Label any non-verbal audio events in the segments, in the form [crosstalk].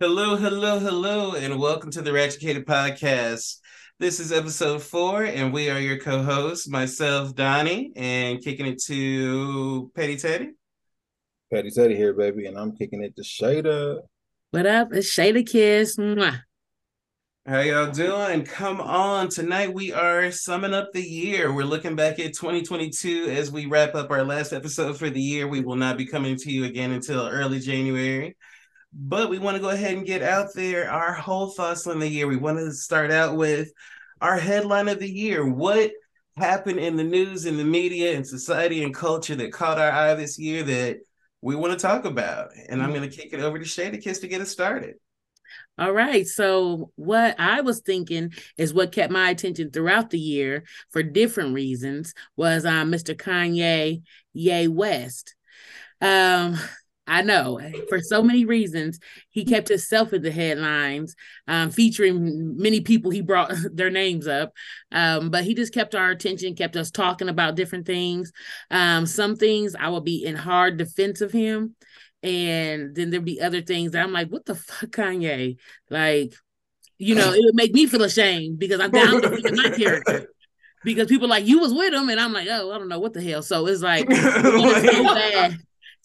Hello, hello, hello, and welcome to the Ratchucated Podcast. This is episode four, and we are your co-hosts, myself, Donny, and kicking it to Petty Teddy. Petty Teddy here, baby, and I'm kicking it to Shada. What up? It's Shaydakiss. Mwah. How y'all doing? Come on. Tonight we are summing up the year. We're looking back at 2022 as we wrap up our last episode for the year. We will not be coming to you again until early January. But we want to go ahead and get out there our whole thoughts on the year. We want to start out with our headline of the year. What happened in the news, in the media, and society and culture that caught our eye this year that we want to talk about? And I'm going to kick it over to Shaydakiss to get us started. All right. So, what I was thinking is what kept my attention throughout the year for different reasons was um, Mr. Kanye Ye West. Um, I know for so many reasons he kept himself in the headlines, um, featuring many people. He brought [laughs] their names up, um, but he just kept our attention, kept us talking about different things. Um, some things I will be in hard defense of him, and then there'd be other things that I'm like, what the fuck, Kanye? Like, you know, it would make me feel ashamed because I'm down to my character. [laughs] Because people like you was with him, and I'm like, oh, I don't know what the hell. So it's like [laughs] it's so bad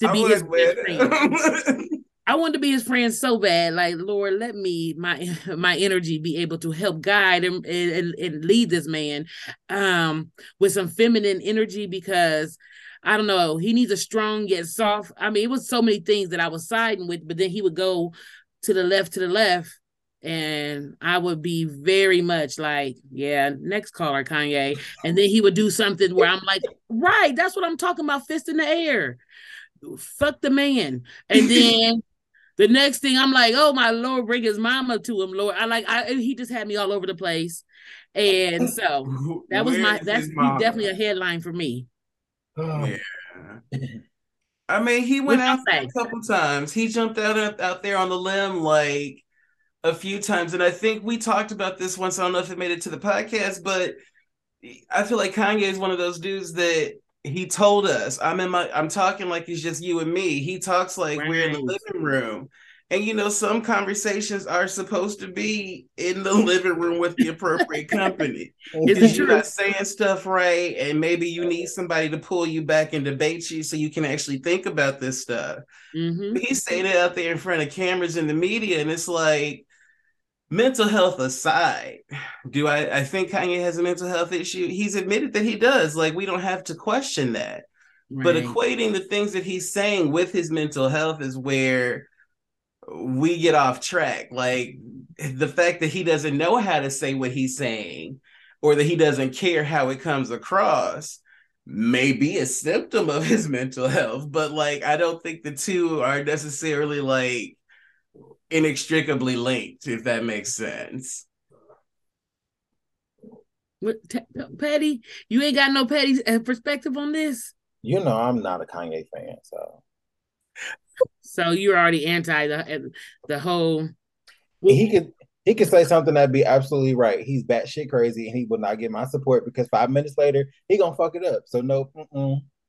to be his friend. I wanted to be his friend so bad. Like, Lord, let me my [laughs] my energy be able to help guide and, and, and lead this man um with some feminine energy because I don't know, he needs a strong yet soft. I mean, it was so many things that I was siding with, but then he would go to the left, to the left, and I would be very much like, yeah, next caller, Kanye. And then he would do something where I'm like, right, that's what I'm talking about, fist in the air fuck the man. And [laughs] then the next thing I'm like, oh my lord, bring his mama to him, Lord. I like I he just had me all over the place. And so that was my that's definitely a headline for me. Oh. Yeah. I mean, he went out a couple times. He jumped out out there on the limb like a few times, and I think we talked about this once. I don't know if it made it to the podcast, but I feel like Kanye is one of those dudes that he told us i'm in my i'm talking like it's just you and me. He talks like right. we're in the living room. And you know some conversations are supposed to be in the [laughs] living room with the appropriate company. Because you're not saying stuff right and maybe you need somebody to pull you back and debate you so you can actually think about this stuff. Mm-hmm. he's saying it out there in front of cameras in the media and it's like mental health aside, do I, I think Kanye has a mental health issue? He's admitted that he does. Like, we don't have to question that. Right. But equating the things that he's saying with his mental health is where we get off track. Like, the fact that he doesn't know how to say what he's saying or that he doesn't care how it comes across may be a symptom of his [laughs] mental health. But, like, I don't think the two are necessarily like, inextricably linked, if that makes sense. What, t- Patty, you ain't got no Patty uh, perspective on this. You know, I'm not a Kanye fan, so. So you're already anti the uh, the whole. He could he could say something that'd be absolutely right. He's batshit crazy, and he will not get my support because five minutes later he gonna fuck it up. So no,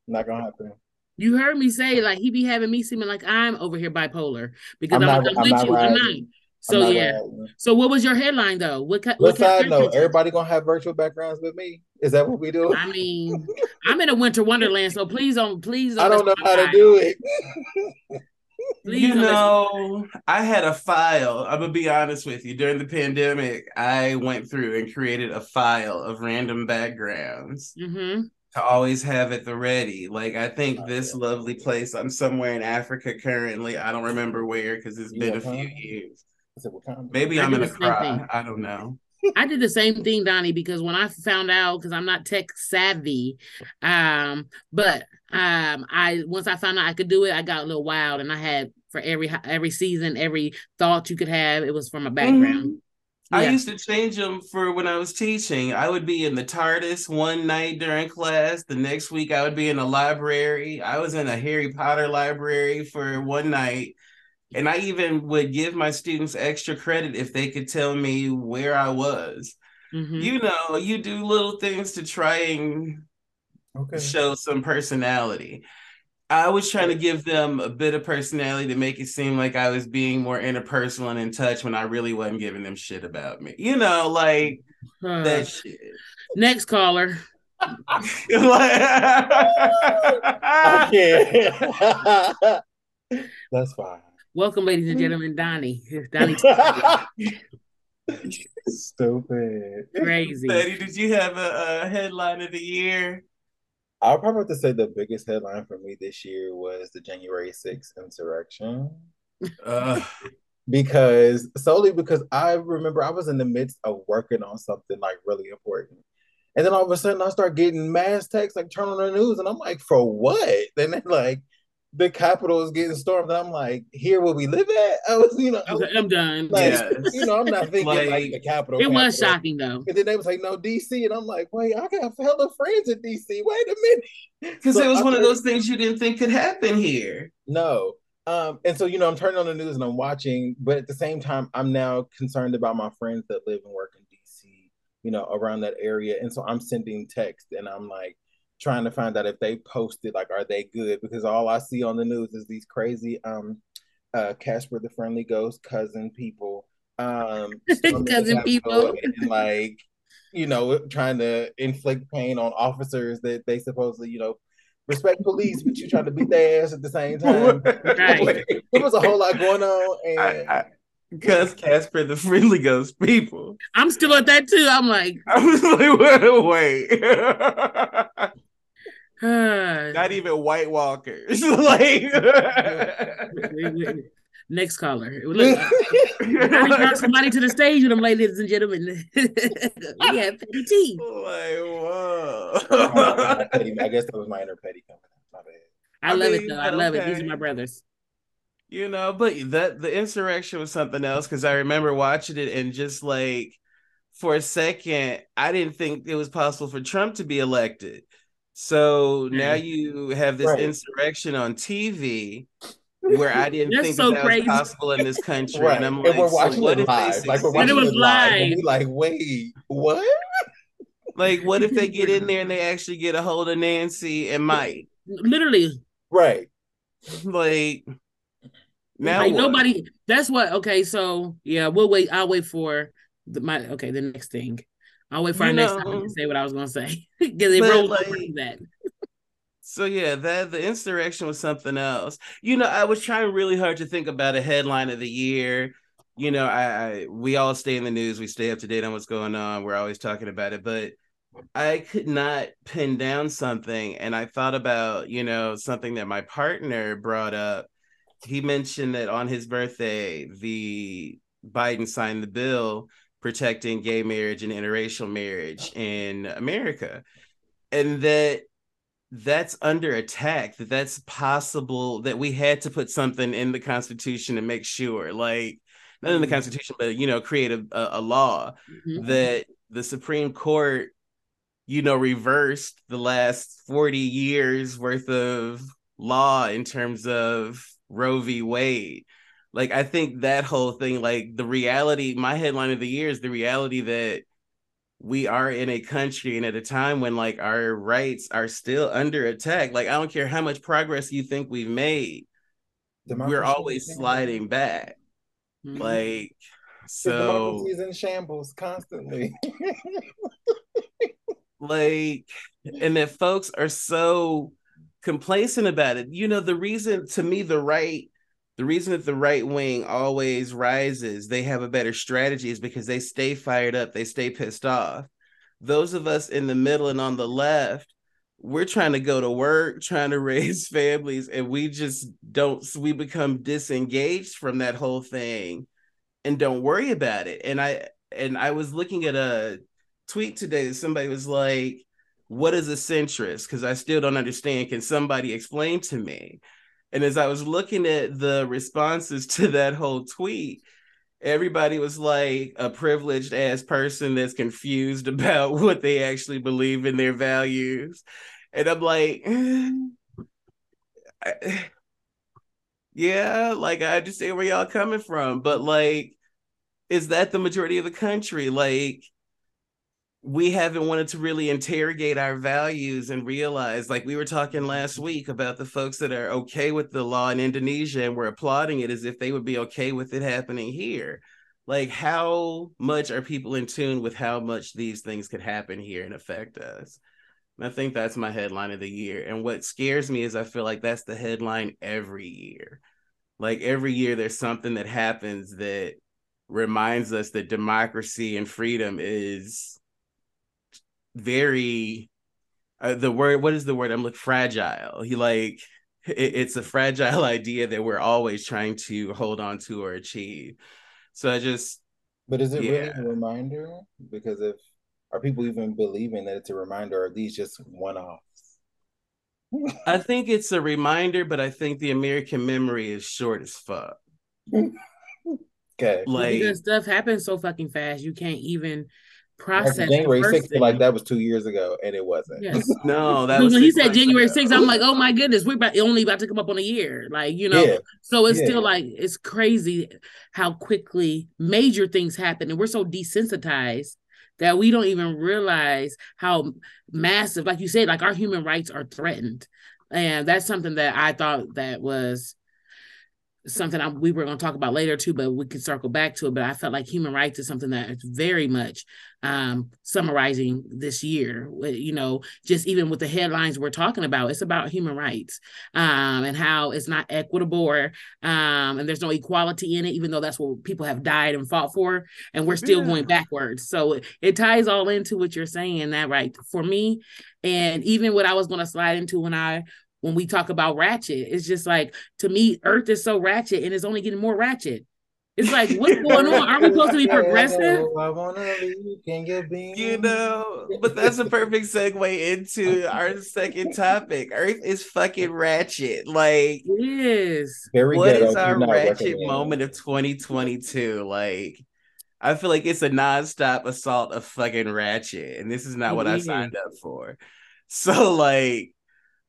not gonna happen. You heard me say like he be having me seeming like I'm over here bipolar because I'm, I'm, not, I'm, I'm with you. I'm not. So not yeah. So what was your headline though? What what, what side note? Everybody gonna have virtual backgrounds with me? Is that what we do? I mean, I'm in a winter wonderland, so please don't please. Don't I don't know how to do it. [laughs] you know, I had a file. I'm gonna be honest with you. During the pandemic, I went through and created a file of random backgrounds. Mm-hmm to always have at the ready. Like I think oh, this yeah. lovely place. I'm somewhere in Africa currently. I don't remember where because it's been yeah, a few years. Maybe I'm in a cry. I don't know. I did the same thing, Donny, because when I found out, because I'm not tech savvy, um, but um, I once I found out I could do it, I got a little wild, and I had for every every season, every thought you could have, it was from a background. Mm-hmm. I used to change them for when I was teaching. I would be in the TARDIS one night during class. The next week, I would be in a library. I was in a Harry Potter library for one night. And I even would give my students extra credit if they could tell me where I was. Mm-hmm. You know, you do little things to try and okay. show some personality. I was trying to give them a bit of personality to make it seem like I was being more interpersonal and in touch when I really wasn't giving them shit about me. You know, like huh. that shit. Next caller. okay. [laughs] That's fine. Welcome, ladies and gentlemen, Donny. Donny. [laughs] Stupid. Crazy. Betty, did you have a, a headline of the year? I'll probably have to say the biggest headline for me this year was the January 6th insurrection. Uh. because solely because I remember I was in the midst of working on something like really important. And then all of a sudden I start getting mass texts like turn on the news and I'm like, for what? And then like the Capitol is getting stormed. And I'm like, here where we live at? [laughs] I was, you know, I was, I'm done. Like, yes. You know, I'm not thinking like, like the Capitol. It was shocking though. And then they was like, no, DC. And I'm like, wait, I got fellow friends in DC. Wait a minute. [laughs] Because so it was I one of those things you didn't think could happen here. No. Um, and so, you know, I'm turning on the news and I'm watching, but at the same time, I'm now concerned about my friends that live and work in DC, you know, around that area. And so I'm sending text and I'm like, trying to find out if they posted like are they good because all I see on the news is these crazy um uh Casper the Friendly Ghost cousin people um [laughs] cousin people and, like you know trying to inflict pain on officers that they supposedly you know respect police but you trying to beat their ass at the same [laughs] time [laughs] right. there was a whole lot going on and I, I, because Casper the Friendly Ghost people. I'm still at that too. I'm like, I was like, wait, wait. Not even White Walkers. [laughs] like [laughs] next caller. Look, I brought somebody to the stage with them, ladies and gentlemen. [laughs] we have Petty T. Like, whoa. I guess that was my inner petty coming My bad. I, I love mean, it though. I love okay. it. These are my brothers. You know, but that the insurrection was something else because I remember watching it and just like for a second, I didn't think it was possible for Trump to be elected. So now mm-hmm. you have this right. insurrection on TV where I [laughs] didn't That's think so that, that was possible in this country. right. And I'm like, and we're watching so it live. Like we're watching it, [laughs] was live. live. like, wait, what? Like, what if they get in [laughs] there and they actually get a hold of Nancy and Mike? Literally. Right. Like now like nobody that's what okay, so yeah, we'll wait. I'll wait for the my okay, the next thing. I'll wait for you our know, next time to say what I was gonna say because they rolled like, that. So yeah, that the insurrection was something else. You know, I was trying really hard to think about a headline of the year. You know, I, I we all stay in the news, we stay up to date on what's going on. We're always talking about it, but I could not pin down something. And I thought about, you know, something that my partner brought up. He mentioned that on his birthday, the Biden signed the bill protecting gay marriage and interracial marriage in America. And that that's under attack that that's possible that we had to put something in the constitution to make sure like not in the mm-hmm. constitution but you know create a, a, law mm-hmm. that the supreme court you know reversed the last 40 years worth of law in terms of roe v wade like I think that whole thing, like the reality, my headline of the year is the reality that we are in a country and at a time when like our rights are still under attack. Like I don't care how much progress you think we've made, Democracy we're always sliding back. Mm-hmm. Like so democracy is in shambles constantly. [laughs] like and that folks are so complacent about it. You know, the reason to me the right the reason that the right wing always rises, they have a better strategy is because they stay fired up, they stay pissed off. Those of us in the middle and on the left, we're trying to go to work, trying to [laughs] raise families, and we just don't, we become disengaged from that whole thing and don't worry about it. And I, and I was looking at a tweet today that somebody was like, what is a centrist? Because I still don't understand. Can somebody explain to me? And as I was looking at the responses [laughs] to that whole tweet, everybody was like a privileged ass person that's confused [laughs] about what they actually believe in their values. And I'm like, [sighs] [sighs] yeah, like I understand where y'all coming from, but like, is that the majority of the country? Like, we haven't wanted to really interrogate our values and realize like we were talking last week about the folks that are okay with the law in Indonesia and we're applauding it as if they would be okay with it happening here. Like how much are people in tune with how much these things could happen here and affect us? And I think that's my headline of the year. And what scares me is I feel like that's the headline every year. Like every year there's something that happens that reminds us that democracy and freedom is very uh, the word what is the word? I'm like fragile. He like it, it's a fragile [laughs] idea that we're always trying to hold on to or achieve. So i just but is it yeah. really a reminder? Because if are people even believing that it's a reminder or are these just one-offs? [laughs] I think it's a reminder but i think the american memory is short as fuck. [laughs] Okay. Like because stuff happens so fucking fast you can't even process. Like January 6th, like that was two years ago, and it wasn't. Yes. [laughs] no, that was when he said January 6th, I'm like, oh my goodness, we're about, only about to come up on a year. Like, you know, yeah. so it's yeah. still like it's crazy how quickly major things happen, and we're so desensitized that we don't even realize how massive, like you said, like our human rights are threatened. And that's something that I thought that was something I, we were going to talk about later too, but we can circle back to it. But I felt like human rights is something that is very much um, summarizing this year. You know, just even with the headlines we're talking about, it's about human rights um, and how it's not equitable or um, and there's no equality in it, even though that's what people have died and fought for, and we're still yeah. going backwards. So it ties all into what you're saying. That right for me, and even what I was going to slide into when I when we talk about ratchet. It's just like to me, Earth is so ratchet and it's only getting more ratchet. It's like, [laughs] what's going on? Are we supposed to be progressive? I wanna leave, can you be? You know, but that's a perfect segue into our second topic. Earth is fucking ratchet. Like, yes. Very what is our ratchet moment of 2022? Like, I feel like it's a nonstop assault of fucking ratchet, and this is not what I signed up for. [laughs] So, like,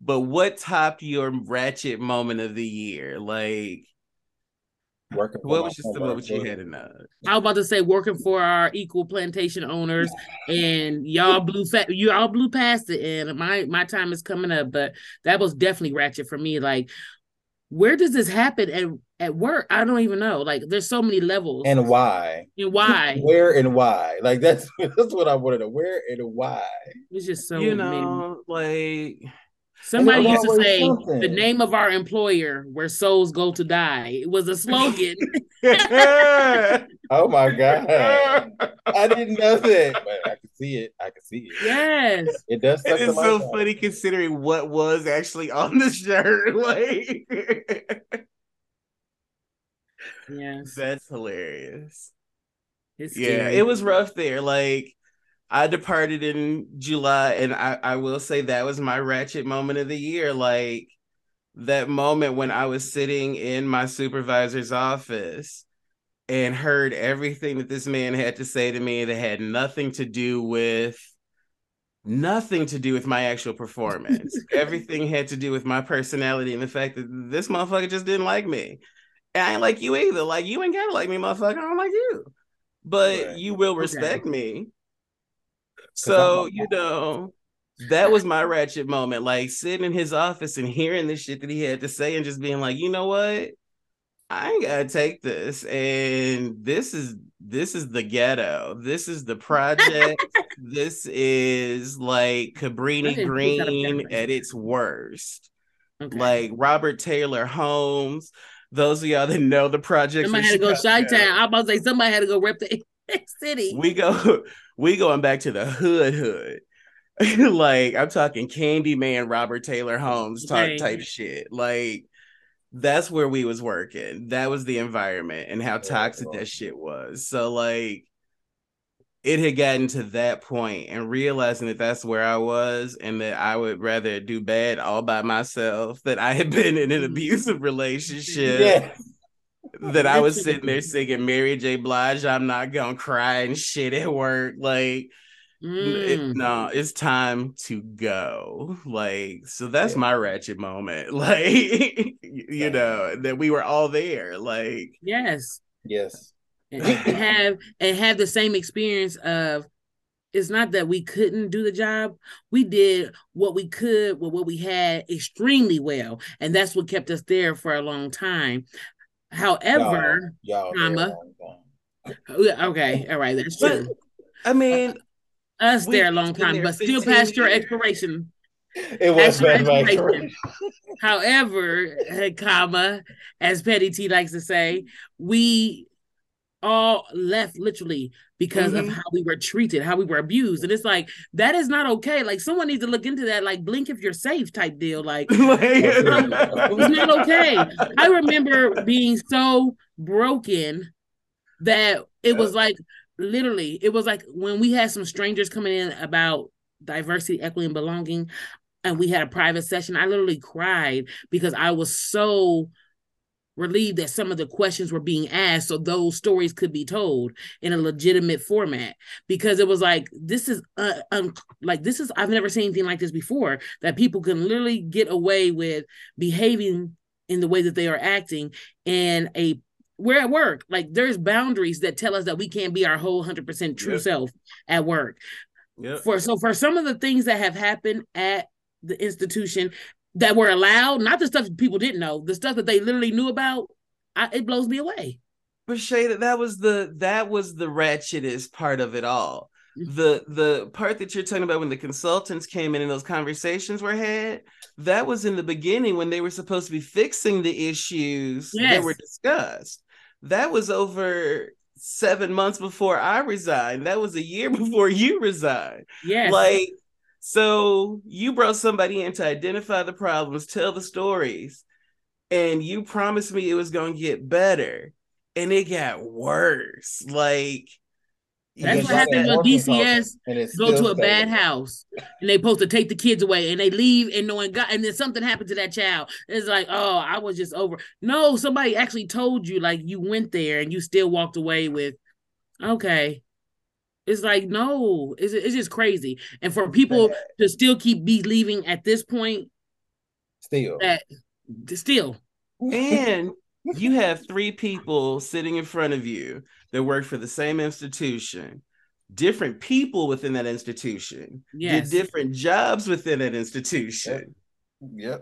but what topped your ratchet moment of the year? Like working what was just what was you had in uh I was about to say working for our equal plantation owners and y'all blew fat you all blew past it and my my time is coming up but that was definitely ratchet for me. Like where does this happen at at work? I don't even know. Like there's so many levels. And why? And why? Where and why? Like that's [laughs] that's what i wanted to where and why? It's just so you know many. like Somebody used to say something. the name of our employer where souls go to die. It was a slogan. [laughs] [laughs] oh my god. [laughs] I didn't know that. But I can see it. I can see it. Yes. It does. It's so funny considering what was actually on the shirt. Like Yes. That's hilarious. yeah, it was rough there. Like I departed in July, and I, I will say that was my ratchet moment of the year. Like that moment when I was sitting in my supervisor's office and heard everything that this man had to say to me that had nothing to do with nothing to do with my actual performance. [laughs] everything had to do with my personality and the fact that this motherfucker just didn't like me. And I ain't like you either. Like you ain't gotta like me, motherfucker. I don't like you. But right. you will respect okay. me so, you know, that was my ratchet moment. Like sitting in his office and hearing this shit that he had to say and just being like, you know what? I ain't gotta take this. And this is this is the ghetto. This is the project. [laughs] this is like Cabrini Green at its worst. Okay. Like Robert Taylor Homes. Those of y'all that know the project. Somebody had to go Chi Town. I'm about to say somebody had to go rep the [laughs] city. We go we going back to the hood hood. [laughs] like I'm talking Candyman Robert Taylor Homes type right. type shit. Like that's where we was working. That was the environment and how toxic that shit was. So like it had gotten to that point and realizing that that's where I was and that I would rather do bad all by myself that I had been in an mm-hmm. abusive [laughs] relationship. Yeah that I was sitting there [laughs] singing Mary J. Blige, I'm not gonna cry and shit at work. Like, mm. it, no, it's time to go. Like, so that's yeah. my ratchet moment. [laughs] Like, you know, that we were all there. Like, yes, yes, and, and have and have the same experience of it's not that we couldn't do the job. We did what we could with what we had extremely well. And that's what kept us there for a long time. However, y'all, y'all comma, okay, all right, that's true. But, I mean, us there a long time, but still past your expiration. It was expiration. However, [laughs] comma, as Petty T likes to say, we all left literally because mm-hmm. of how we were treated, how we were abused. And it's like, that is not okay. Like, someone needs to look into that, like, blink if you're safe type deal. Like, [laughs] [laughs] [laughs] it's not okay. I remember being so broken that it was like, literally, it was like when we had some strangers coming in about diversity, equity, and belonging, and we had a private session, I literally cried because I was so relieved that some of the questions were being asked so those stories could be told in a legitimate format because it was like this is uh, um, like this is I've never seen anything like this before that people can literally get away with behaving in the way that they are acting and a we're at work like there's boundaries that tell us that we can't be our whole 100% true yep. self at work yep. for so for some of the things that have happened at the institution that were allowed, not the stuff people didn't know, the stuff that they literally knew about, I, it blows me away. But Shada, that was the that was the ratchetest part of it all. Mm-hmm. The the part that you're talking about when the consultants came in and those conversations were had, that was in the beginning when they were supposed to be fixing the issues yes. that were discussed. That was over seven months before I resigned. That was a year [laughs] before you resigned. Yeah. Like so you brought somebody in to identify the problems, tell the stories, and you promised me it was going to get better, and it got worse. Like that's what happens when DCS go to a bad house and they supposed to take the kids away and they leave and knowing God and then something happened to that child. It's like, oh, I was just over. No, somebody actually told you like you went there and you still walked away with, okay, it's like no, it's it's just crazy. And for people to still keep believing at this point, still that still, and you have three people sitting in front of you that work for the same institution, different people within that institution, yes. did different jobs within that institution. Yep.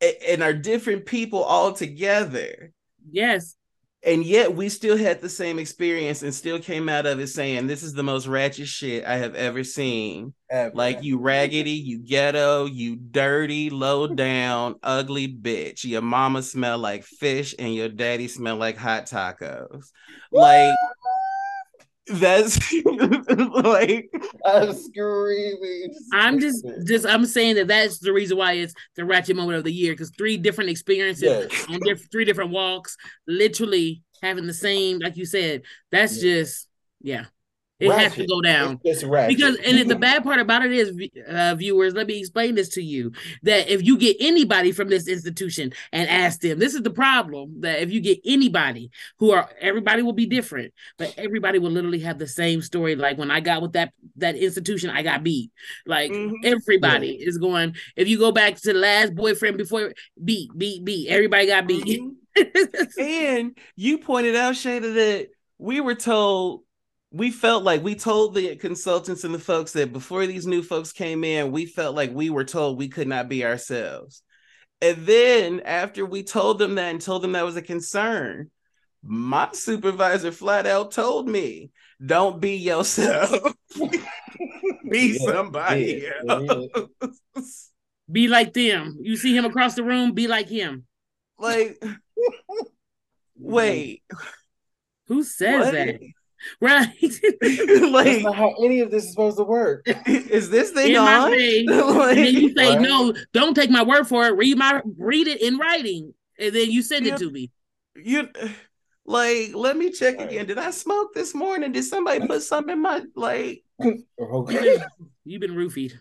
yep. And are different people all together. Yes and yet we still had the same experience and still came out of it saying this is the most ratchet shit I have ever seen. Ever. Like you raggedy, you ghetto, you dirty, low down, ugly bitch. Your mama smell like fish and your daddy smell like hot tacos. Like that's [laughs] like I'm screaming. I'm just just I'm saying that that's the reason why it's the ratchet moment of the year because three different experiences yes. on diff- three different walks, literally having the same, like you said. That's yeah. just yeah. It ratchet. has to go down it's, because, and the bad part about it is, uh, viewers, let me explain this to you: that if you get anybody from this institution and ask them, this is the problem. That if you get anybody who are, everybody will be different, but everybody will literally have the same story. Like when I got with that that institution, I got beat. Like mm-hmm. everybody yeah. is going. If you go back to the last boyfriend before beat, beat, beat, everybody got beat. Mm-hmm. [laughs] and you pointed out, Shada, that we were told we felt like we told the consultants and the folks that before these new folks came in, we felt like we were told we could not be ourselves. And then after we told them that and told them that was a concern, my supervisor flat out told me, don't be yourself. [laughs] be yeah, somebody yeah, else. Be like them. You see him across the room, be like him. Like, [laughs] wait. Who says what? that? [laughs] Right. [laughs] like That's not how any of this is supposed to work. [laughs] Is this thing on? like, and then you say, right? no, don't take my word for it. Read my read it in writing. And then you send you, it to me. You [sighs] like let me check again. Did I smoke this morning? Did somebody put something in my like okay. You've been roofied.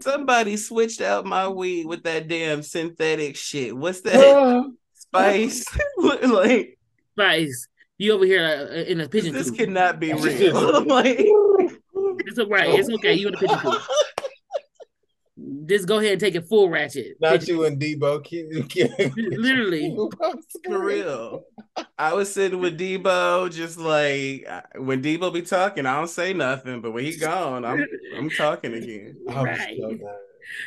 somebody switched out my weed with that damn synthetic shit. What's that? Uh, spice. like spice. You over here uh, in a pigeon this coop. cannot be real. [laughs] like, it's right. It's okay. You in a pigeon coop. [laughs] Just go ahead and take it full ratchet. Not pigeon you and Debo. [laughs] Literally. For real. I was sitting with Debo, just like when Debo be talking, I don't say nothing, but when he gone, I'm I'm talking again. Right.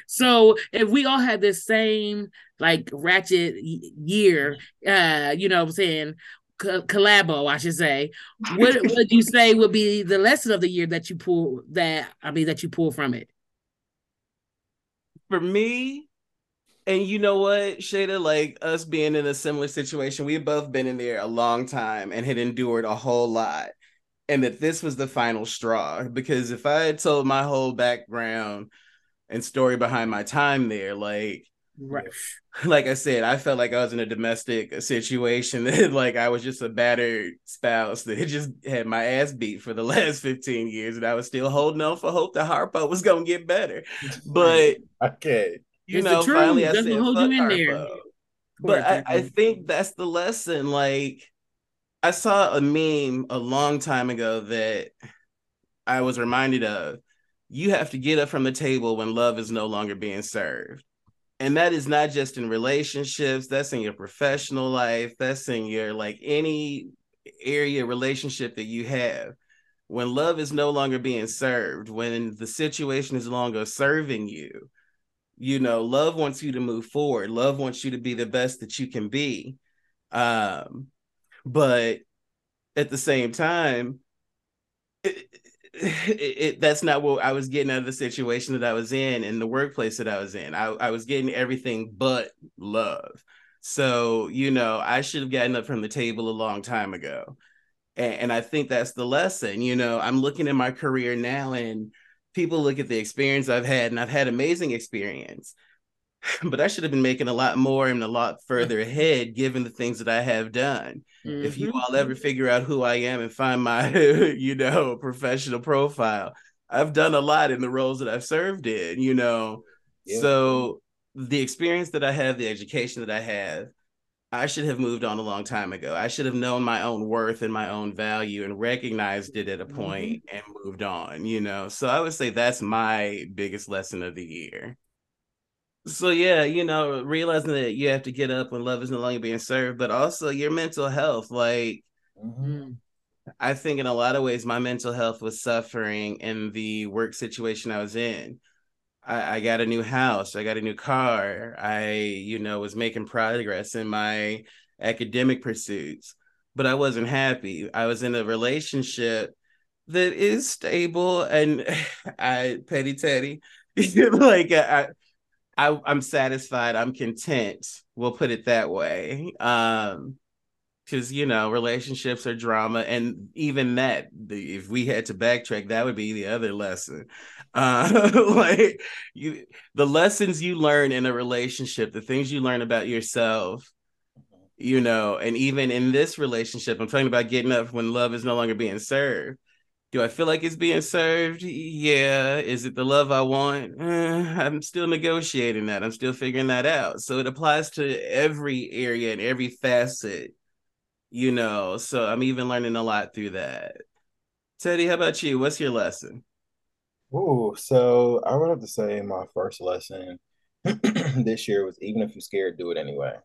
So if we all had this same like ratchet year, uh, you know what I'm saying, collabo, I should say. What would you say would be the lesson of the year that you pull that I mean that you pull from it? For me, and you know what, Shada, like us being in a similar situation, we've both been in there a long time and had endured a whole lot. And that this was the final straw. Because if I had told my whole background and story behind my time there, like Right. [laughs] Like I said, I felt like I was in a domestic situation [laughs] that like I was just a battered spouse that [laughs] just had my ass beat for the last 15 years and I was still holding on for hope that Harpo was gonna get better. But okay. You it's know, finally I said hold you in there. But I, I think that's the lesson. Like I saw a meme a long time ago that I was reminded of. You have to get up from the table when love is no longer being served and that is not just in relationships that's in your professional life that's in your like any area relationship that you have. When love is no longer being served when the situation is no longer serving you you know love wants you to move forward. Love wants you to be the best that you can be. Um but at the same time it, it, it, that's not what I was getting out of the situation that I was in in the workplace that I was in. I, I was getting everything but love. So, you know, I should have gotten up from the table a long time ago. And, and I think that's the lesson. You know, I'm looking at my career now and people look at the experience I've had, and I've had amazing experience. [laughs] but I should have been making a lot more and a lot [laughs] further ahead given the things that I have done. Mm-hmm. If you all ever figure out who I am and find my, [laughs] you know, professional profile, I've done a lot in the roles that I've served in, you know. Yeah. So the experience that I have, the education that I have, I should have moved on a long time ago. I should have known my own worth and my own value and recognized it at a point mm-hmm. and moved on, you know. So I would say that's my biggest lesson of the year. So yeah, you know, realizing that you have to get up when love is no longer being served, but also your mental health. Like, mm-hmm. I think in a lot of ways, my mental health was suffering in the work situation I was in. I, I got a new house, I got a new car. I, you know, was making progress in my academic pursuits, but I wasn't happy. I was in a relationship that is stable, and [laughs] I petty teddy, [laughs] like I I, I'm satisfied. I'm content. We'll put it that way. Um, because you know relationships are drama, and even that, the, if we had to backtrack, that would be the other lesson. Uh, [laughs] like you, the lessons you learn in a relationship, the things you learn about yourself, you know, and even in this relationship, I'm talking about getting up when love is no longer being served do I feel like it's being served? Yeah. Is it the love I want? Eh, I'm still negotiating that. I'm still figuring that out. So it applies to every area and every facet, you know. So I'm even learning a lot through that. Teddy, how about you? What's your lesson? Oh, so I would have to say my first lesson [clears throat] this year was even if you're scared, do it anyway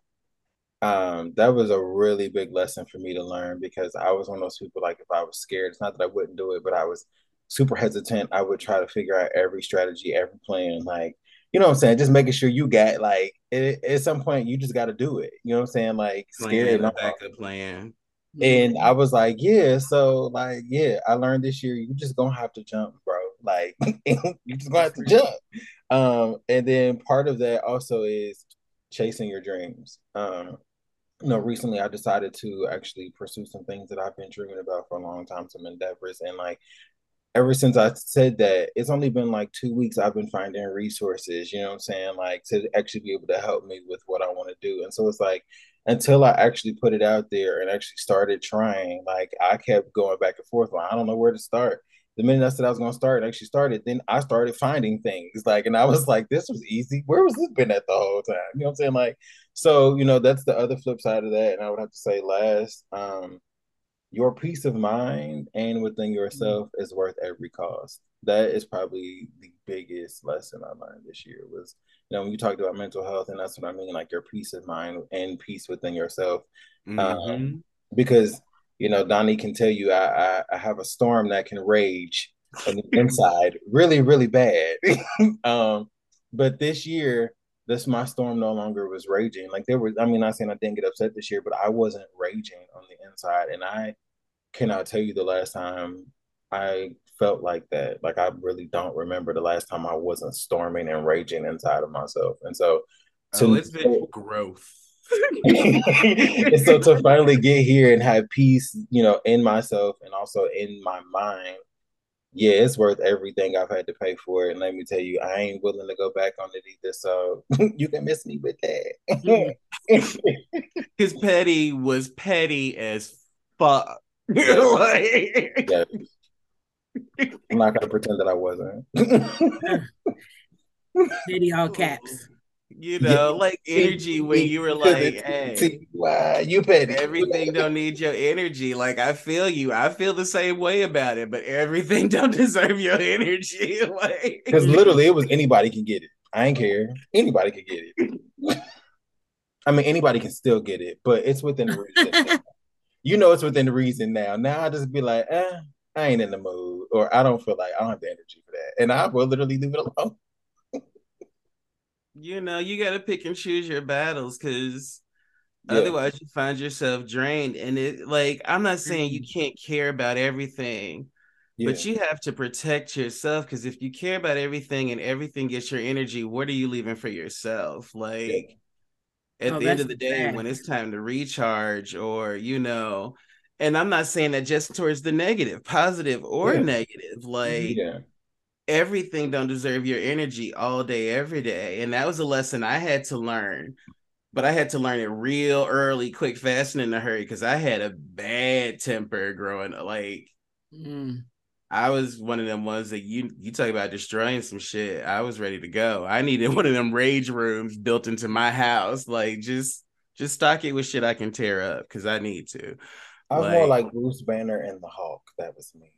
um, that was a really big lesson for me to learn because I was one of those people like if I was scared, it's not that I wouldn't do it, but I was super hesitant. I would try to figure out every strategy, every plan, like you know what I'm saying, just making sure you got like it, at some point you just got to do it. You know what I'm saying, like scared. Plan, backup plan. And I was like, yeah, so like, yeah, I learned this year, you just gonna have to jump, bro. Like, [laughs] you just gonna have to jump. Um, and then part of that also is chasing your dreams. Um, you know, recently I decided to actually pursue some things that I've been dreaming about for a long time, some endeavors. And like ever since I said that, it's only been like two weeks I've been finding resources, you know what I'm saying? Like to actually be able to help me with what I want to do. And so it's like until I actually put it out there and actually started trying, like I kept going back and forth. Like, I don't know where to start the minute I said I was gonna start and actually started, then I started finding things like, and I was like, this was easy. Where was this been at the whole time? You know what I'm saying? Like, so you know, that's the other flip side of that. And I would have to say, last, um, your peace of mind and within yourself mm-hmm. is worth every cost. That is probably the biggest lesson I learned this year was, you know, when you talked about mental health, and that's what I mean, like your peace of mind and peace within yourself. Um, mm-hmm. Um, because you know Donny can tell you I, I, I have a storm that can rage on the inside [laughs] really really bad. [laughs] um, but this year, this my storm no longer was raging. Like there was, I mean, not saying I didn't get upset this year, but I wasn't raging on the inside, and I cannot tell you the last time I felt like that. Like I really don't remember the last time I wasn't storming and raging inside of myself. And so to oh, it's been growth. And so to finally get here and have peace, you know, in myself and also in my mind, yeah, it's worth everything I've had to pay for it. And let me tell you, I ain't willing to go back on it either. So [laughs] you can miss me with that. His petty was petty as fuck. [laughs] like... yeah. I'm not gonna pretend that I wasn't. [laughs] petty all caps you know, yeah. like energy when you were like, hey, wow, you petty. Everything don't need your energy. Like I feel you. I feel the same way about it, but everything [laughs] don't deserve your energy. [laughs] like because literally it was anybody can get it. I ain't care. Anybody can get it. I mean, anybody can still get it, but it's within reason. [laughs] you know, it's within reason now. Now I just be like, eh, I ain't in the mood, or I don't feel like I don't have the energy for that, and I will literally leave it alone you know, you got to pick and choose your battles because yeah. otherwise you find yourself drained. And it, like, I'm not saying you mm-hmm. can't care about everything, yeah. but you have to protect yourself because if you care about everything and everything gets your energy, what are you leaving for yourself? Like, yeah. at oh, the end of the day, bad. when it's time to recharge, or, you know, and I'm not saying that just towards the negative, positive or negative, like, yeah everything don't deserve your energy all day every day. And that was a lesson i had to learn but i had to learn it real early quick fast and in a hurry because i had a bad temper growing up like mm. i was one of them ones that you you talk about destroying some shit. I was ready to go. I needed [laughs] one of them rage rooms built into my house. Like just just stock it with shit i can tear up because i need to. I was like, more like bruce banner and the hulk. That was me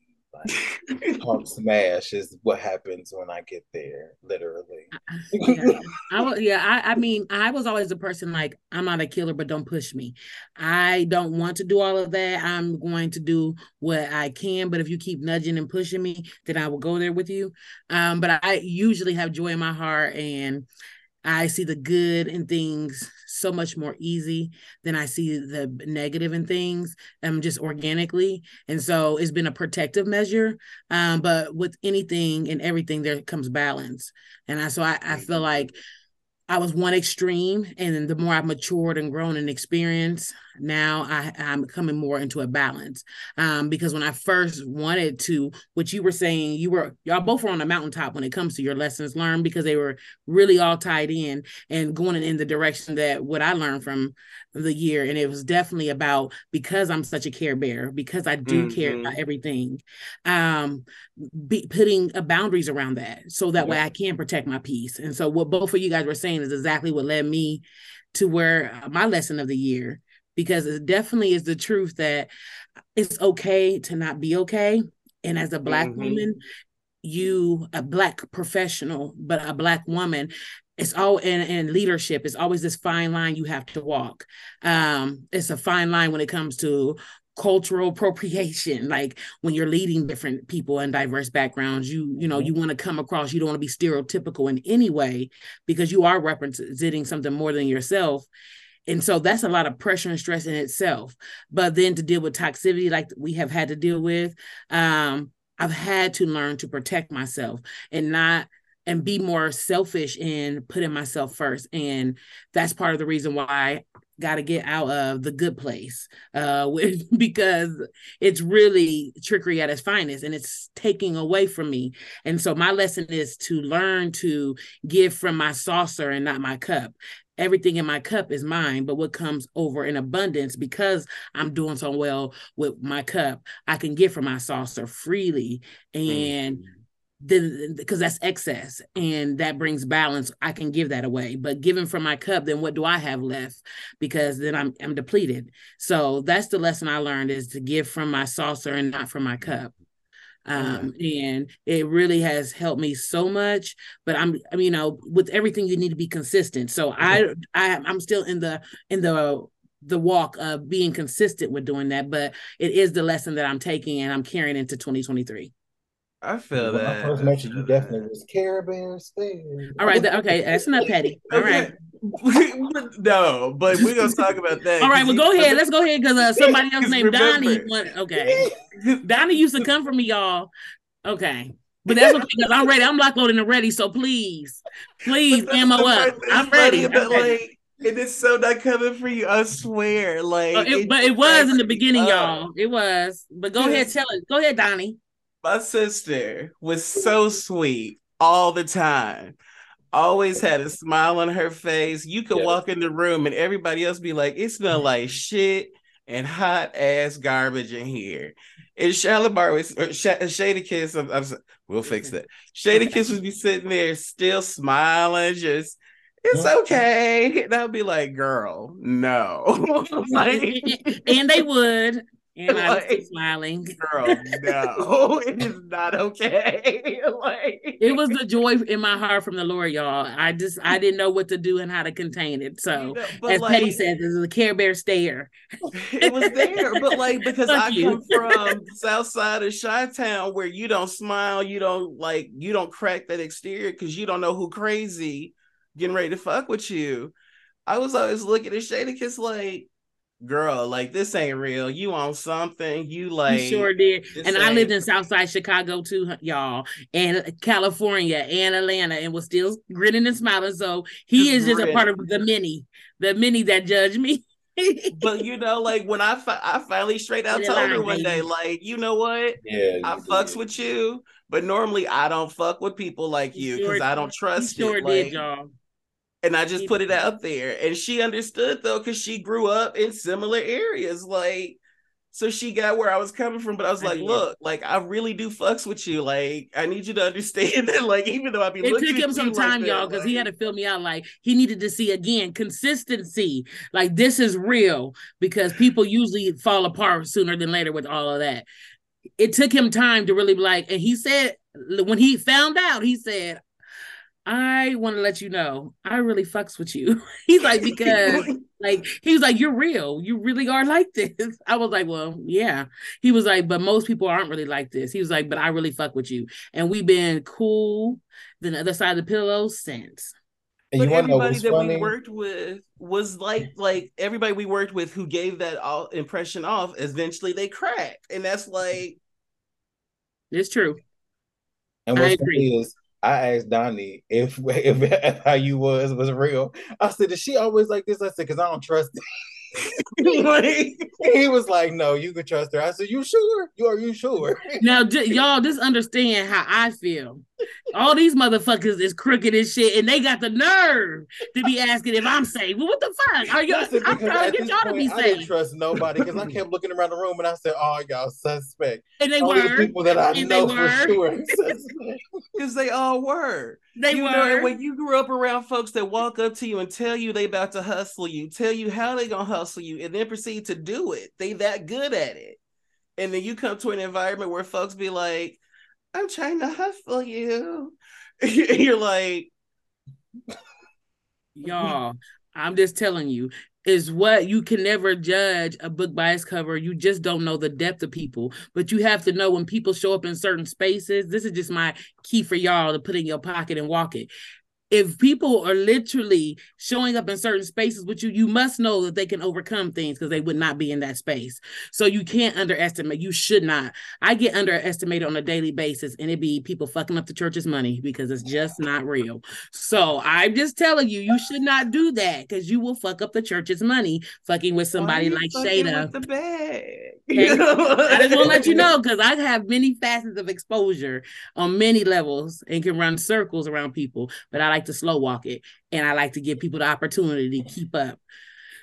like Hulk smash is what happens when I get there, literally. yeah, I, yeah I, I mean, I was always a person like I'm not a killer, but don't push me. I don't want to do all of that. I'm going to do what I can, but if you keep nudging and pushing me, then I will go there with you. Um, but I usually have joy in my heart and I see the good in things so much more easy than I see the negative in things, um, just organically. And so it's been a protective measure. Um, but with anything and everything, there comes balance. And I, so I, I feel like I was one extreme, and the more I've matured and grown and experienced, now I, am coming more into a balance. Um, because when I first wanted to, what you were saying, you were y'all both were on the mountaintop when it comes to your lessons learned because they were really all tied in and going in the direction that what I learned from the year. And it was definitely about because I'm such a care bear, because I do mm-hmm. care about everything, um, be, putting uh, boundaries around that so that yeah. way I can protect my peace. And so what both of you guys were saying is exactly what led me to where uh, my lesson of the year because it definitely is the truth that it's okay to not be okay. And as a black mm-hmm. woman you a black professional but a black woman it's all in, in leadership it's always this fine line you have to walk. Um it's a fine line when it comes to cultural appropriation. [laughs] Like when you're leading different people and diverse backgrounds you you know you want to come across you don't want to be stereotypical in any way because you are representing something more than yourself and so that's a lot of pressure and stress in itself. But then to deal with toxicity like we have had to deal with um i've had to learn to protect myself and not and be more selfish in putting myself first. And that's part of the reason why I got to get out of the good place uh [laughs] with, because it's really trickery at its finest and it's taking away from me. And so my lesson is to learn to give from my saucer and not my cup everything in my cup is mine but what comes over in abundance because i'm doing so well with my cup i can give from my saucer freely. And mm-hmm then because that's excess and that brings balance i can give that away. But giving from my cup then what do i have left? Because then i'm i'm depleted. So that's the lesson i learned is to give from my saucer and not from my cup um, and it really has helped me so much but i'm I mean, you know with everything you need to be consistent so i i i'm still in the in the the walk of being consistent with doing that. But it is the lesson that I'm taking and I'm carrying into 2023. I feel when that. I first met you, you definitely was Care Bear Stairs. All right, okay, that's not petty. All right. [laughs] no, but we're gonna talk about that. All right, well, go ahead. Let's go ahead because uh, somebody else [laughs] named Donny. Went, okay, [laughs] Donny used to come for me, y'all. Okay, but that's okay because I'm ready. I'm locked, loading and ready. So please, please, ammo up. I'm ready. But like, it is so not coming for you. I swear. Like, uh, it, but it was in the beginning, up. y'all. It was. But go ahead, tell it. Go ahead, Donny. My sister was so sweet all the time always had a smile on her face. You could walk in the room and everybody else be like, it smelled [laughs] like shit and hot ass garbage in here. And Shalimar was Sh- uh, Shaydakiss. I'm, I'm, we'll fix [laughs] that. Shaydakiss would be sitting there still smiling, just it's okay. And I'd be like, girl, no. [laughs] like, and they would. And I was smiling. Girl, no, [laughs] it is not okay. [laughs] like it was the joy in my heart from the Lord, y'all. I just I didn't know what to do and how to contain it. So as like, Petty says, this is a Care Bear stare. [laughs] it was there, but like because I you. come from South Side of Chi Town where you don't smile, you don't like you don't crack that exterior because you don't know who crazy getting ready to fuck with you. I was always looking at Shaydakiss like girl, like this ain't real. You on something? You like you sure did. And I lived in Southside Chicago too, y'all, and California and Atlanta, and was still grinning and smiling. So he just is just a part of the many, the many that judge me. but you [laughs] know, like when I fi- I finally straight out told her one day, like, you know what? Yeah, I fucks did. with you, but normally I don't fuck with people like you because sure, I don't trust you. Sure it. did, like, y'all. And I just put it out there. And she understood though, because she grew up in similar areas. Like, so she got where I was coming from, but I was like, look, like I really do fucks with you. Like, I need you to understand [laughs] that, like, even though I be it took him some time, like y'all, because like, he had to fill me out. Like, he needed to see again consistency. Like, this is real because people usually fall apart sooner than later with all of that. It took him time to really be like, and he said when he found out, he said, I want to let you know I really fucks with you. [laughs] He's like, because [laughs] like he was like, You're real. You really are like this. [laughs] I was like, Well, yeah. He was like, but most people aren't really like this. He was like, But I really fuck with you. And we've been cool the other side of the pillow since. And but everybody that funny? we worked with was like like everybody we worked with who gave that all impression off, eventually they cracked. And that's like it's true. And what's funny is I asked Donny if, if, [laughs] if how you was was real. I said, "Is she always like this?" I said, "Cause I don't trust." [laughs] It. [laughs] he was like, "No, you can trust her." I said, "You sure? You are you sure?" now, y'all just understand how I feel. All these motherfuckers is crooked as shit, and they got the nerve to be asking if I'm safe. Well, what the fuck? Are you? I'm trying to get y'all point, to be safe. I didn't trust nobody because I [laughs] kept looking around the room and I said, "Oh, y'all suspect." And they all were people that I and know for sure. Because [laughs] they all were. They you were. Know, when you grew up around folks that walk up to you and tell you they about to hustle you, tell you how they gonna hustle you, and then proceed to do it. They that good at it. And then you come to an environment where folks be like, I'm trying to hustle you. [laughs] You're like, y'all, I'm just telling you, is what you can never judge a book by its cover. You just don't know the depth of people. But you have to know when people show up in certain spaces. This is just my key for y'all to put in your pocket and walk it if people are literally showing up in certain spaces with you, you must know that they can overcome things because they would not be in that space. So you can't underestimate. You should not. I get underestimated on a daily basis, and it be people fucking up the church's money because it's just not real. So I'm just telling you, you should not do that because you will fuck up the church's money fucking with somebody like Shada. the bag. I just want to let you know [laughs] because I have many facets of exposure on many levels and can run circles around people, but I like to slow walk it and I like to give people the opportunity to keep up.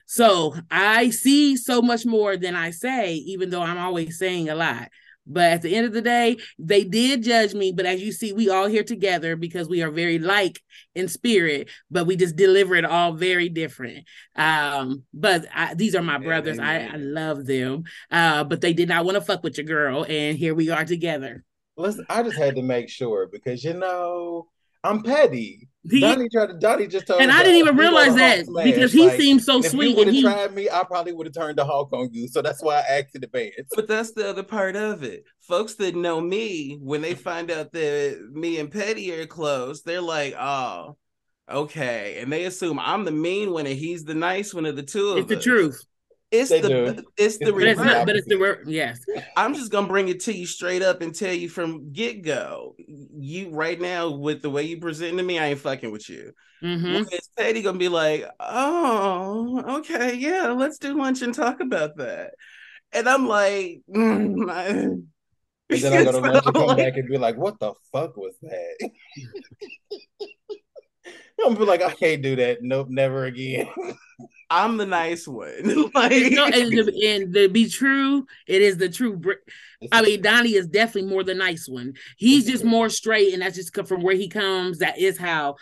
So I see so much more than I say, even though I'm always saying a lot. But at the end of the day, they did judge me. But as you see, we all here together because we are very like in spirit, but we just deliver it all very different. Um, but I, these are my brothers. I, I, love them. Uh, but they did not want to fuck with your girl, and here we are together. Listen, I just had to make sure because you know I'm petty. He, Donny tried to Donny just told me. And I didn't even realize that because he like, seemed so sweet. If you would have tried me, I probably would have turned the Hulk on you. So that's why I acted in advance. But that's the other part of it. Folks that know me, when they find out that me and Petty are close, they're like, oh, okay. And they assume I'm the mean one and he's the nice one of the two of it's us. the truth. It's they the do. it's the but it's not, but it's the yes. I'm just gonna bring it to you straight up and tell you from get go. You right now with the way you present to me, I ain't fucking with you. Mm-hmm. It's Petty gonna be like, oh, okay, yeah, let's do lunch and talk about that. And I'm like, mm, I... [laughs] and then I'm gonna so, come back and be like, what the fuck was that? [laughs] I'm gonna be like, I can't do that. Nope, never again. [laughs] I'm the nice one. [laughs] like, no, and, to, and to be true, it is the true. I mean, Donny is definitely more the nice one. He's just more straight, and that's just from where he comes. That is how.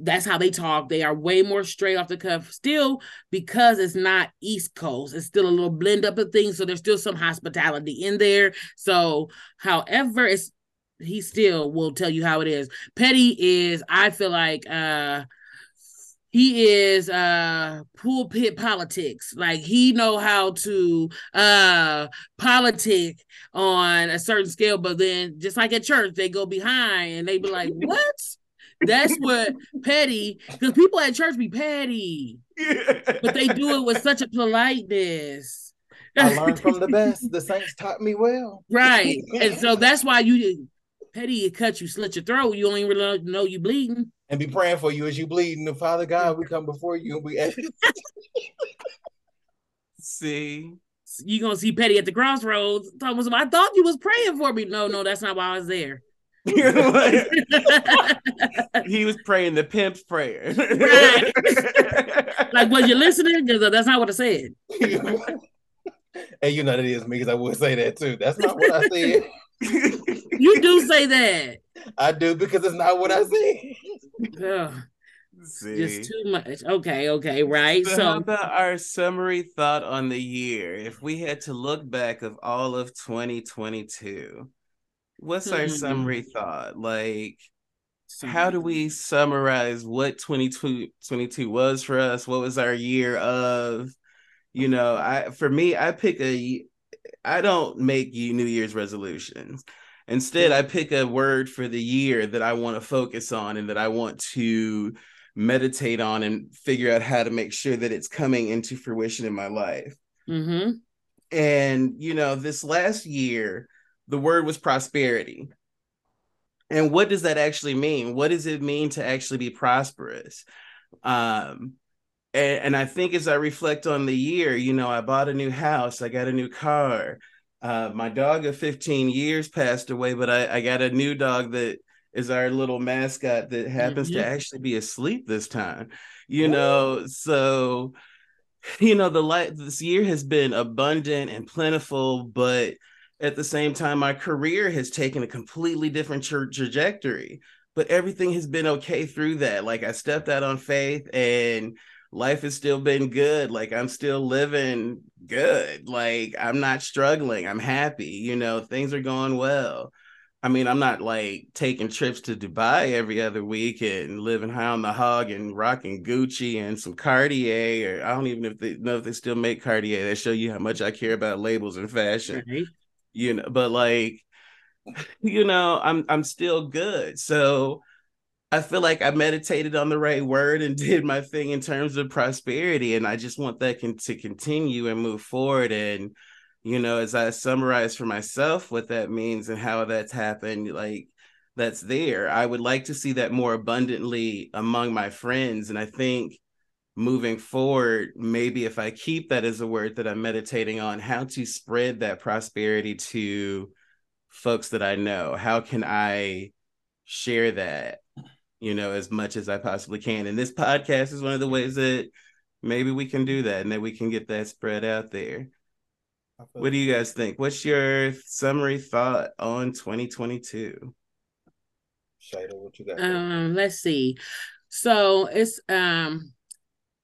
That's how they talk. They are way more straight off the cuff. Still, because it's not East Coast, it's still a little blend up of things. So there's still some hospitality in there. So, however, it's he still will tell you how it is. Petty is, I feel like, uh he is uh pulpit politics. Like he know how to uh politic on a certain scale but then just like at church they go behind and they be like [laughs] what? That's what petty because people at church be petty. [laughs] But they do it with such a politeness. I learned from the best. The saints taught me well. Right. And so that's why you petty cut you slit your throat you don't even really know you bleeding and be praying for you as you bleed. And the Father God, we come before you and we ask. [laughs] see. You gonna see Petty at the crossroads. Thomas, I thought you was praying for me. No, no, that's not why I was there. [laughs] he was praying the pimp's prayer. Right. like, was you listening? Because that's not what I said. [laughs] and you know that is me because I would say that too. That's not what I said. You do [laughs] say that. I do because it's not what I said. See. Just too much. Okay, okay, right. So, so, how about our summary thought on the year? If we had to look back of all of 2022, what's mm-hmm. our summary thought? Like, how do we summarize what 2022 was for us? What was our year of? You know, I for me, I pick a I don't make you New Year's resolutions. Instead, I pick a word for the year that I want to focus on and that I want to meditate on and figure out how to make sure that it's coming into fruition in my life. Mm-hmm. And, you know, this last year, the word was prosperity. And what does that actually mean? What does it mean to actually be prosperous? Um, and, and I think as I reflect on the year, you know, I bought a new house, I got a new car. Uh, my dog of 15 years passed away, but I, I got a new dog that is our little mascot that happens mm-hmm. to actually be asleep this time. You know, so you know the light this year has been abundant and plentiful, but at the same time, my career has taken a completely different tra- trajectory. But everything has been okay through that. Like I stepped out on faith and life has still been good. Like I'm still living good. Like I'm not struggling. I'm happy. You know, things are going well. I mean, I'm not like taking trips to Dubai every other week and living high on the hog and rocking Gucci and some Cartier. Or I don't even know if they know if they still make Cartier. They show you how much I care about labels and fashion. Right. You know, but like, [laughs] you know, I'm I'm still good. So I feel like I meditated on the right word and [laughs] did my thing in terms of prosperity. And I just want that to continue and move forward. And, you know, as I summarize for myself what that means and how that's happened, like that's there. I would like to see that more abundantly among my friends. And I think moving forward, maybe if I keep that as a word that I'm meditating on, how to spread that prosperity to folks that I know. How can I share that? You know, as much as I possibly can. And this podcast is one of the ways that maybe we can do that and that we can get that spread out there. What do you guys think? What's your summary thought on 2022? Shada, what you got? Um, let's see. So it's um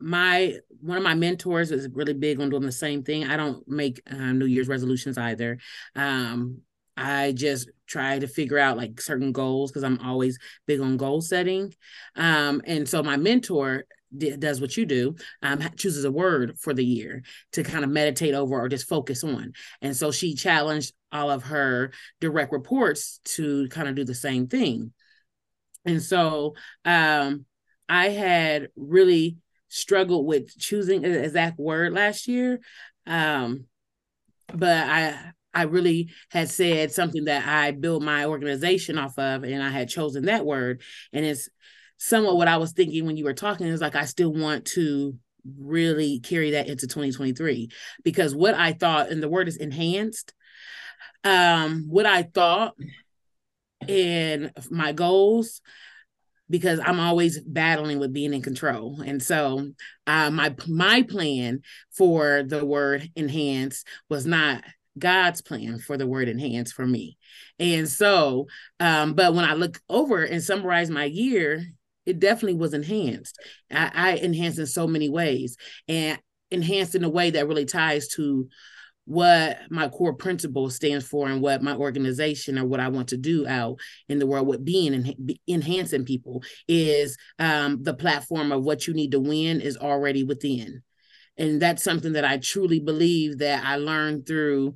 my one of my mentors is really big on doing the same thing. I don't make uh, New Year's resolutions either. Um, I just try to figure out like certain goals because I'm always big on goal setting. Um, and so my mentor d- does what you do, um, chooses a word for the year to kind of meditate over or just focus on. And so she challenged all of her direct reports to kind of do the same thing. And so um, I had really struggled with choosing an exact word last year. Um, but I I really had said something that I build my organization off of, and I had chosen that word. And it's somewhat what I was thinking when you were talking is like, I still want to really carry that into 2023 because what I thought, and the word is enhanced, um, what I thought and my goals because I'm always battling with being in control. And so uh, my my plan for the word enhance was not God's plan for the word enhance for me. And so, um, but when I look over and summarize my year, it definitely was enhanced. I, I enhanced in so many ways and enhanced in a way that really ties to what my core principle stands for and what my organization or what I want to do out in the world with being and enhancing people is um, the platform of what you need to win is already within. And that's something that I truly believe that I learned through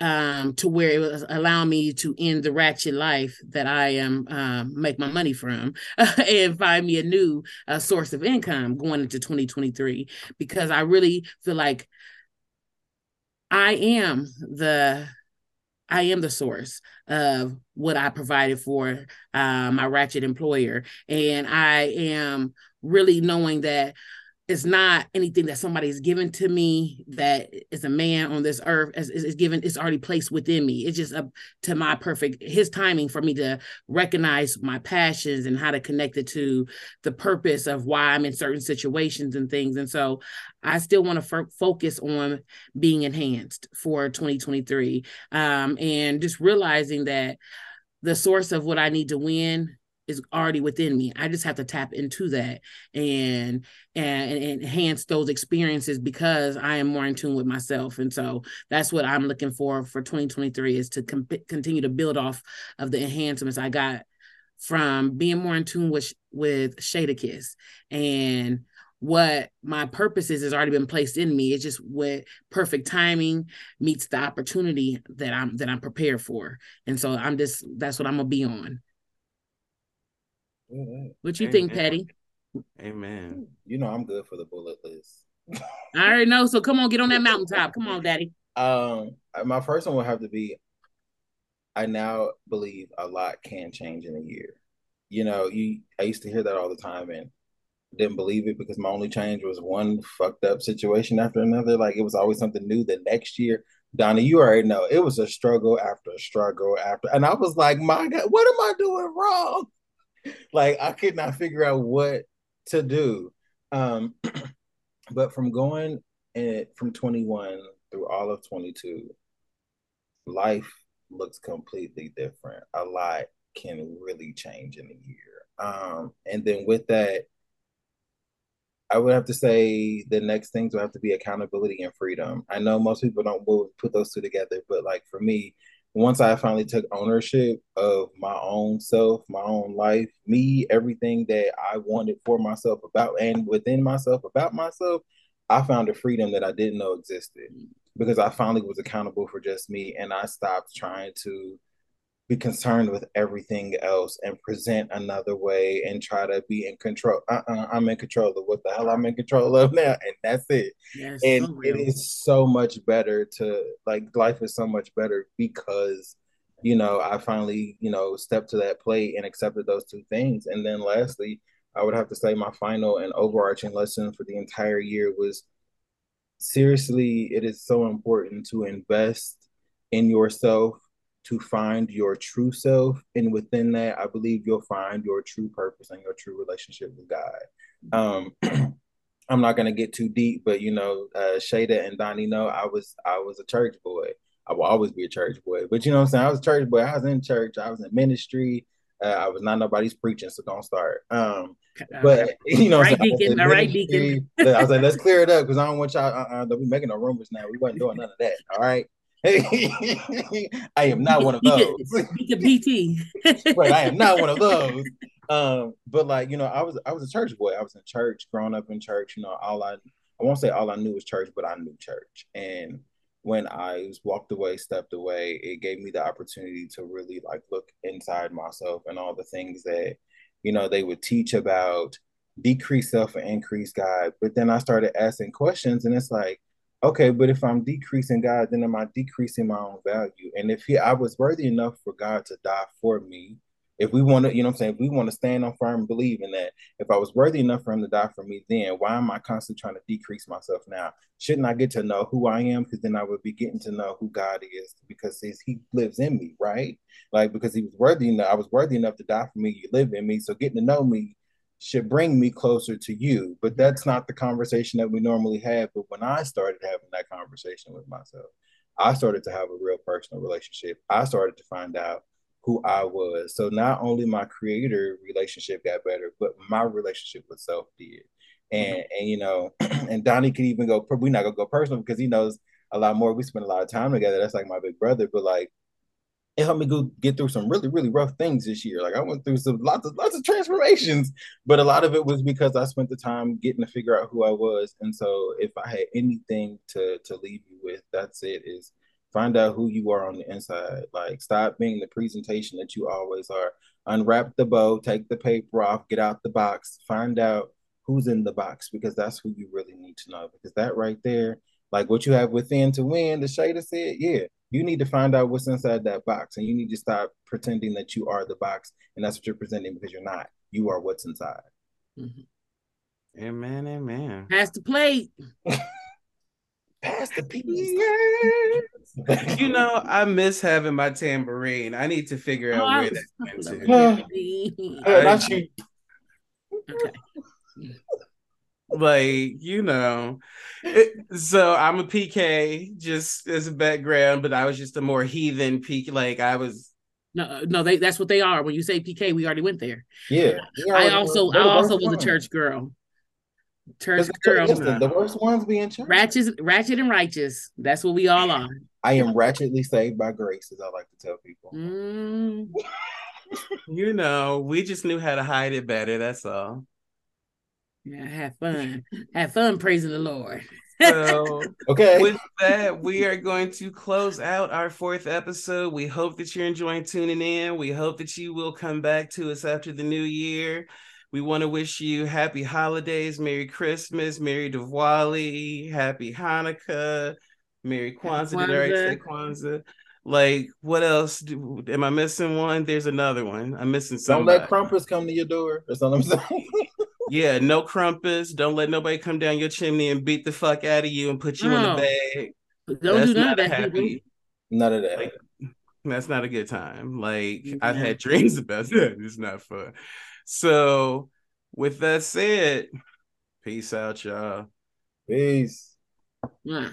um, to where it was allow me to end the ratchet life that I am um, make my money from [laughs] and find me a new uh, source of income going into 2023 because I really feel like I am the I am the source of what I provided for uh, my ratchet employer, and I am really knowing that it's not anything that somebody somebody's given to me that is a man on this earth is, is given it's already placed within me. It's just up to my perfect his timing for me to recognize my passions and how to connect it to the purpose of why i'm in certain situations and things. And so i still want to f- focus on being enhanced for 2023 um, and just realizing that the source of what i need to win is already within me. I just have to tap into that and, and and enhance those experiences because I am more in tune with myself. And so that's what I'm looking for for 2023 is to continue to build off of the enhancements I got from being more in tune with with Shaydakiss and what my purpose is has already been placed in me. It's just what perfect timing meets the opportunity that I'm that I'm prepared for. And so I'm just that's what I'm gonna be on. What you Amen. think, Petty? Amen. You know I'm good for the bullet list. [laughs] I already know. So come on, get on that mountaintop. Come on, Daddy. Um, my first one will have to be. I now believe a lot can change in a year. You know, you I used to hear that all the time and didn't believe it because my only change was one fucked up situation after another. Like it was always something new the next year. Donny, you already know it was a struggle after a struggle after, and I was like, my God, what am I doing wrong? [laughs] like I could not figure out what to do. Um, [clears throat] but from going in, from 21 through all of 22, life looks completely different. A lot can really change in a year. Um, and then with that, I would have to say the next things will have to be accountability and freedom. I know most people don't put those two together, but like for me, once I finally took ownership of my own self, my own life, me, everything that I wanted for myself about and within myself about myself, I found a freedom that I didn't know existed. Mm. Because I finally was accountable for just me and I stopped trying to be concerned with everything else and present another way and try to be in control. Uh-uh, I'm in control of what the hell I'm in control of [laughs] now, and that's it. Yes, and so it is so much better to like life is so much better because you know I finally you know stepped to that plate and accepted those two things. And then lastly, I would have to say my final and overarching lesson for the entire year was seriously, it is so important to invest in yourself to find your true self. And within that, I believe you'll find your true purpose and your true relationship with God. Um, [clears throat] I'm not gonna get too deep, but you know, uh, Shada and Donny know I was I was a church boy. I will always be a church boy. But you know what I'm saying? I was a church boy. I was in church. I was in ministry. Uh, I was not nobody's preaching, so don't start. Um, [laughs] but [laughs] you know, right, Deacon, all right, Deacon. I was like, let's clear it up because I don't want y'all. Uh, uh, be making no rumors now. We wasn't doing none of that. All right. [laughs] I am not one of those. Be PT. [laughs] right, I am not one of those. Um, but like you know, I was I was a church boy. I was in church, growing up in church. You know, all I I won't say all I knew was church, but I knew church. And when I was walked away, stepped away, it gave me the opportunity to really like look inside myself and all the things that you know they would teach about decrease self and increase God. But then I started asking questions, and it's like okay, but if I'm decreasing God, then am I decreasing my own value? And if he, I was worthy enough for God to die for me, if we want to, you know what I'm saying, if we want to stand on firm believe in that, if I was worthy enough for him to die for me, then why am I constantly trying to decrease myself now? Shouldn't I get to know who I am? Because then I would be getting to know who God is because he lives in me, right? Like because he was worthy enough, I was worthy enough to die for me, you live in me. So getting to know me should bring me closer to you. But that's not the conversation that we normally have. But when I started having that conversation with myself, I started to have a real personal relationship. I started to find out who I was. So not only my creator relationship got better, but my relationship with self did. And mm-hmm. and you know, [clears throat] and Donny could even go. We're not gonna go personal because he knows a lot more. We spend a lot of time together. That's like my big brother. But like it helped me go get through some really really rough things this year. Like i went through some lots of lots of transformations but a lot of it was because i spent the time getting to figure out who i was. And so if i had anything to to leave you with that's it is find out who you are on the inside. Like stop being the presentation that you always are. Unwrap the bow take the paper off get out the box find out who's in the box because that's who you really need to know because that right there like what you have within to win the shader said yeah you need to find out what's inside that box and you need to stop pretending that you are the box and that's what you're presenting because you're not. You are what's inside. Mm-hmm. amen amen. Pass the plate. [laughs] Pass the piece. You know i miss having my tambourine. I need to figure out oh, where that went to. [sighs] not you. Okay like you know so i'm a pk just as a background but i was just a more heathen pk like i was no no they that's what they are. When you say pk we already went there. Yeah i also i also was a church girl. Church girl. the, the worst ones being church. Ratchet ratchet and righteous. That's what we all are. I am ratchetly saved by grace as i like to tell people. Mm. you know we just knew how to hide it better that's all yeah, have fun. have fun praising the Lord. so, [laughs] okay. With that, we are going to close out our fourth episode. We hope that you're enjoying tuning in. We hope that you will come back to us after the new year. We want to wish you happy holidays, Merry Christmas, Merry Diwali, Happy Hanukkah, Merry Kwanzaa. Kwanzaa. Did I already say Kwanzaa? Like, what else? Do, am I missing one? There's another one. I'm missing some. Don't let Krampus come to your door. That's all I'm saying. Yeah, no Krampus. Don't let nobody come down your chimney and beat the fuck out of you and put you in the bag. Don't that's do none of that. Happy. None of that. Like, that's not a good time. Like mm-hmm. I've had [laughs] dreams about that. It's not fun. So, with that said, peace out, y'all. Peace. Yeah.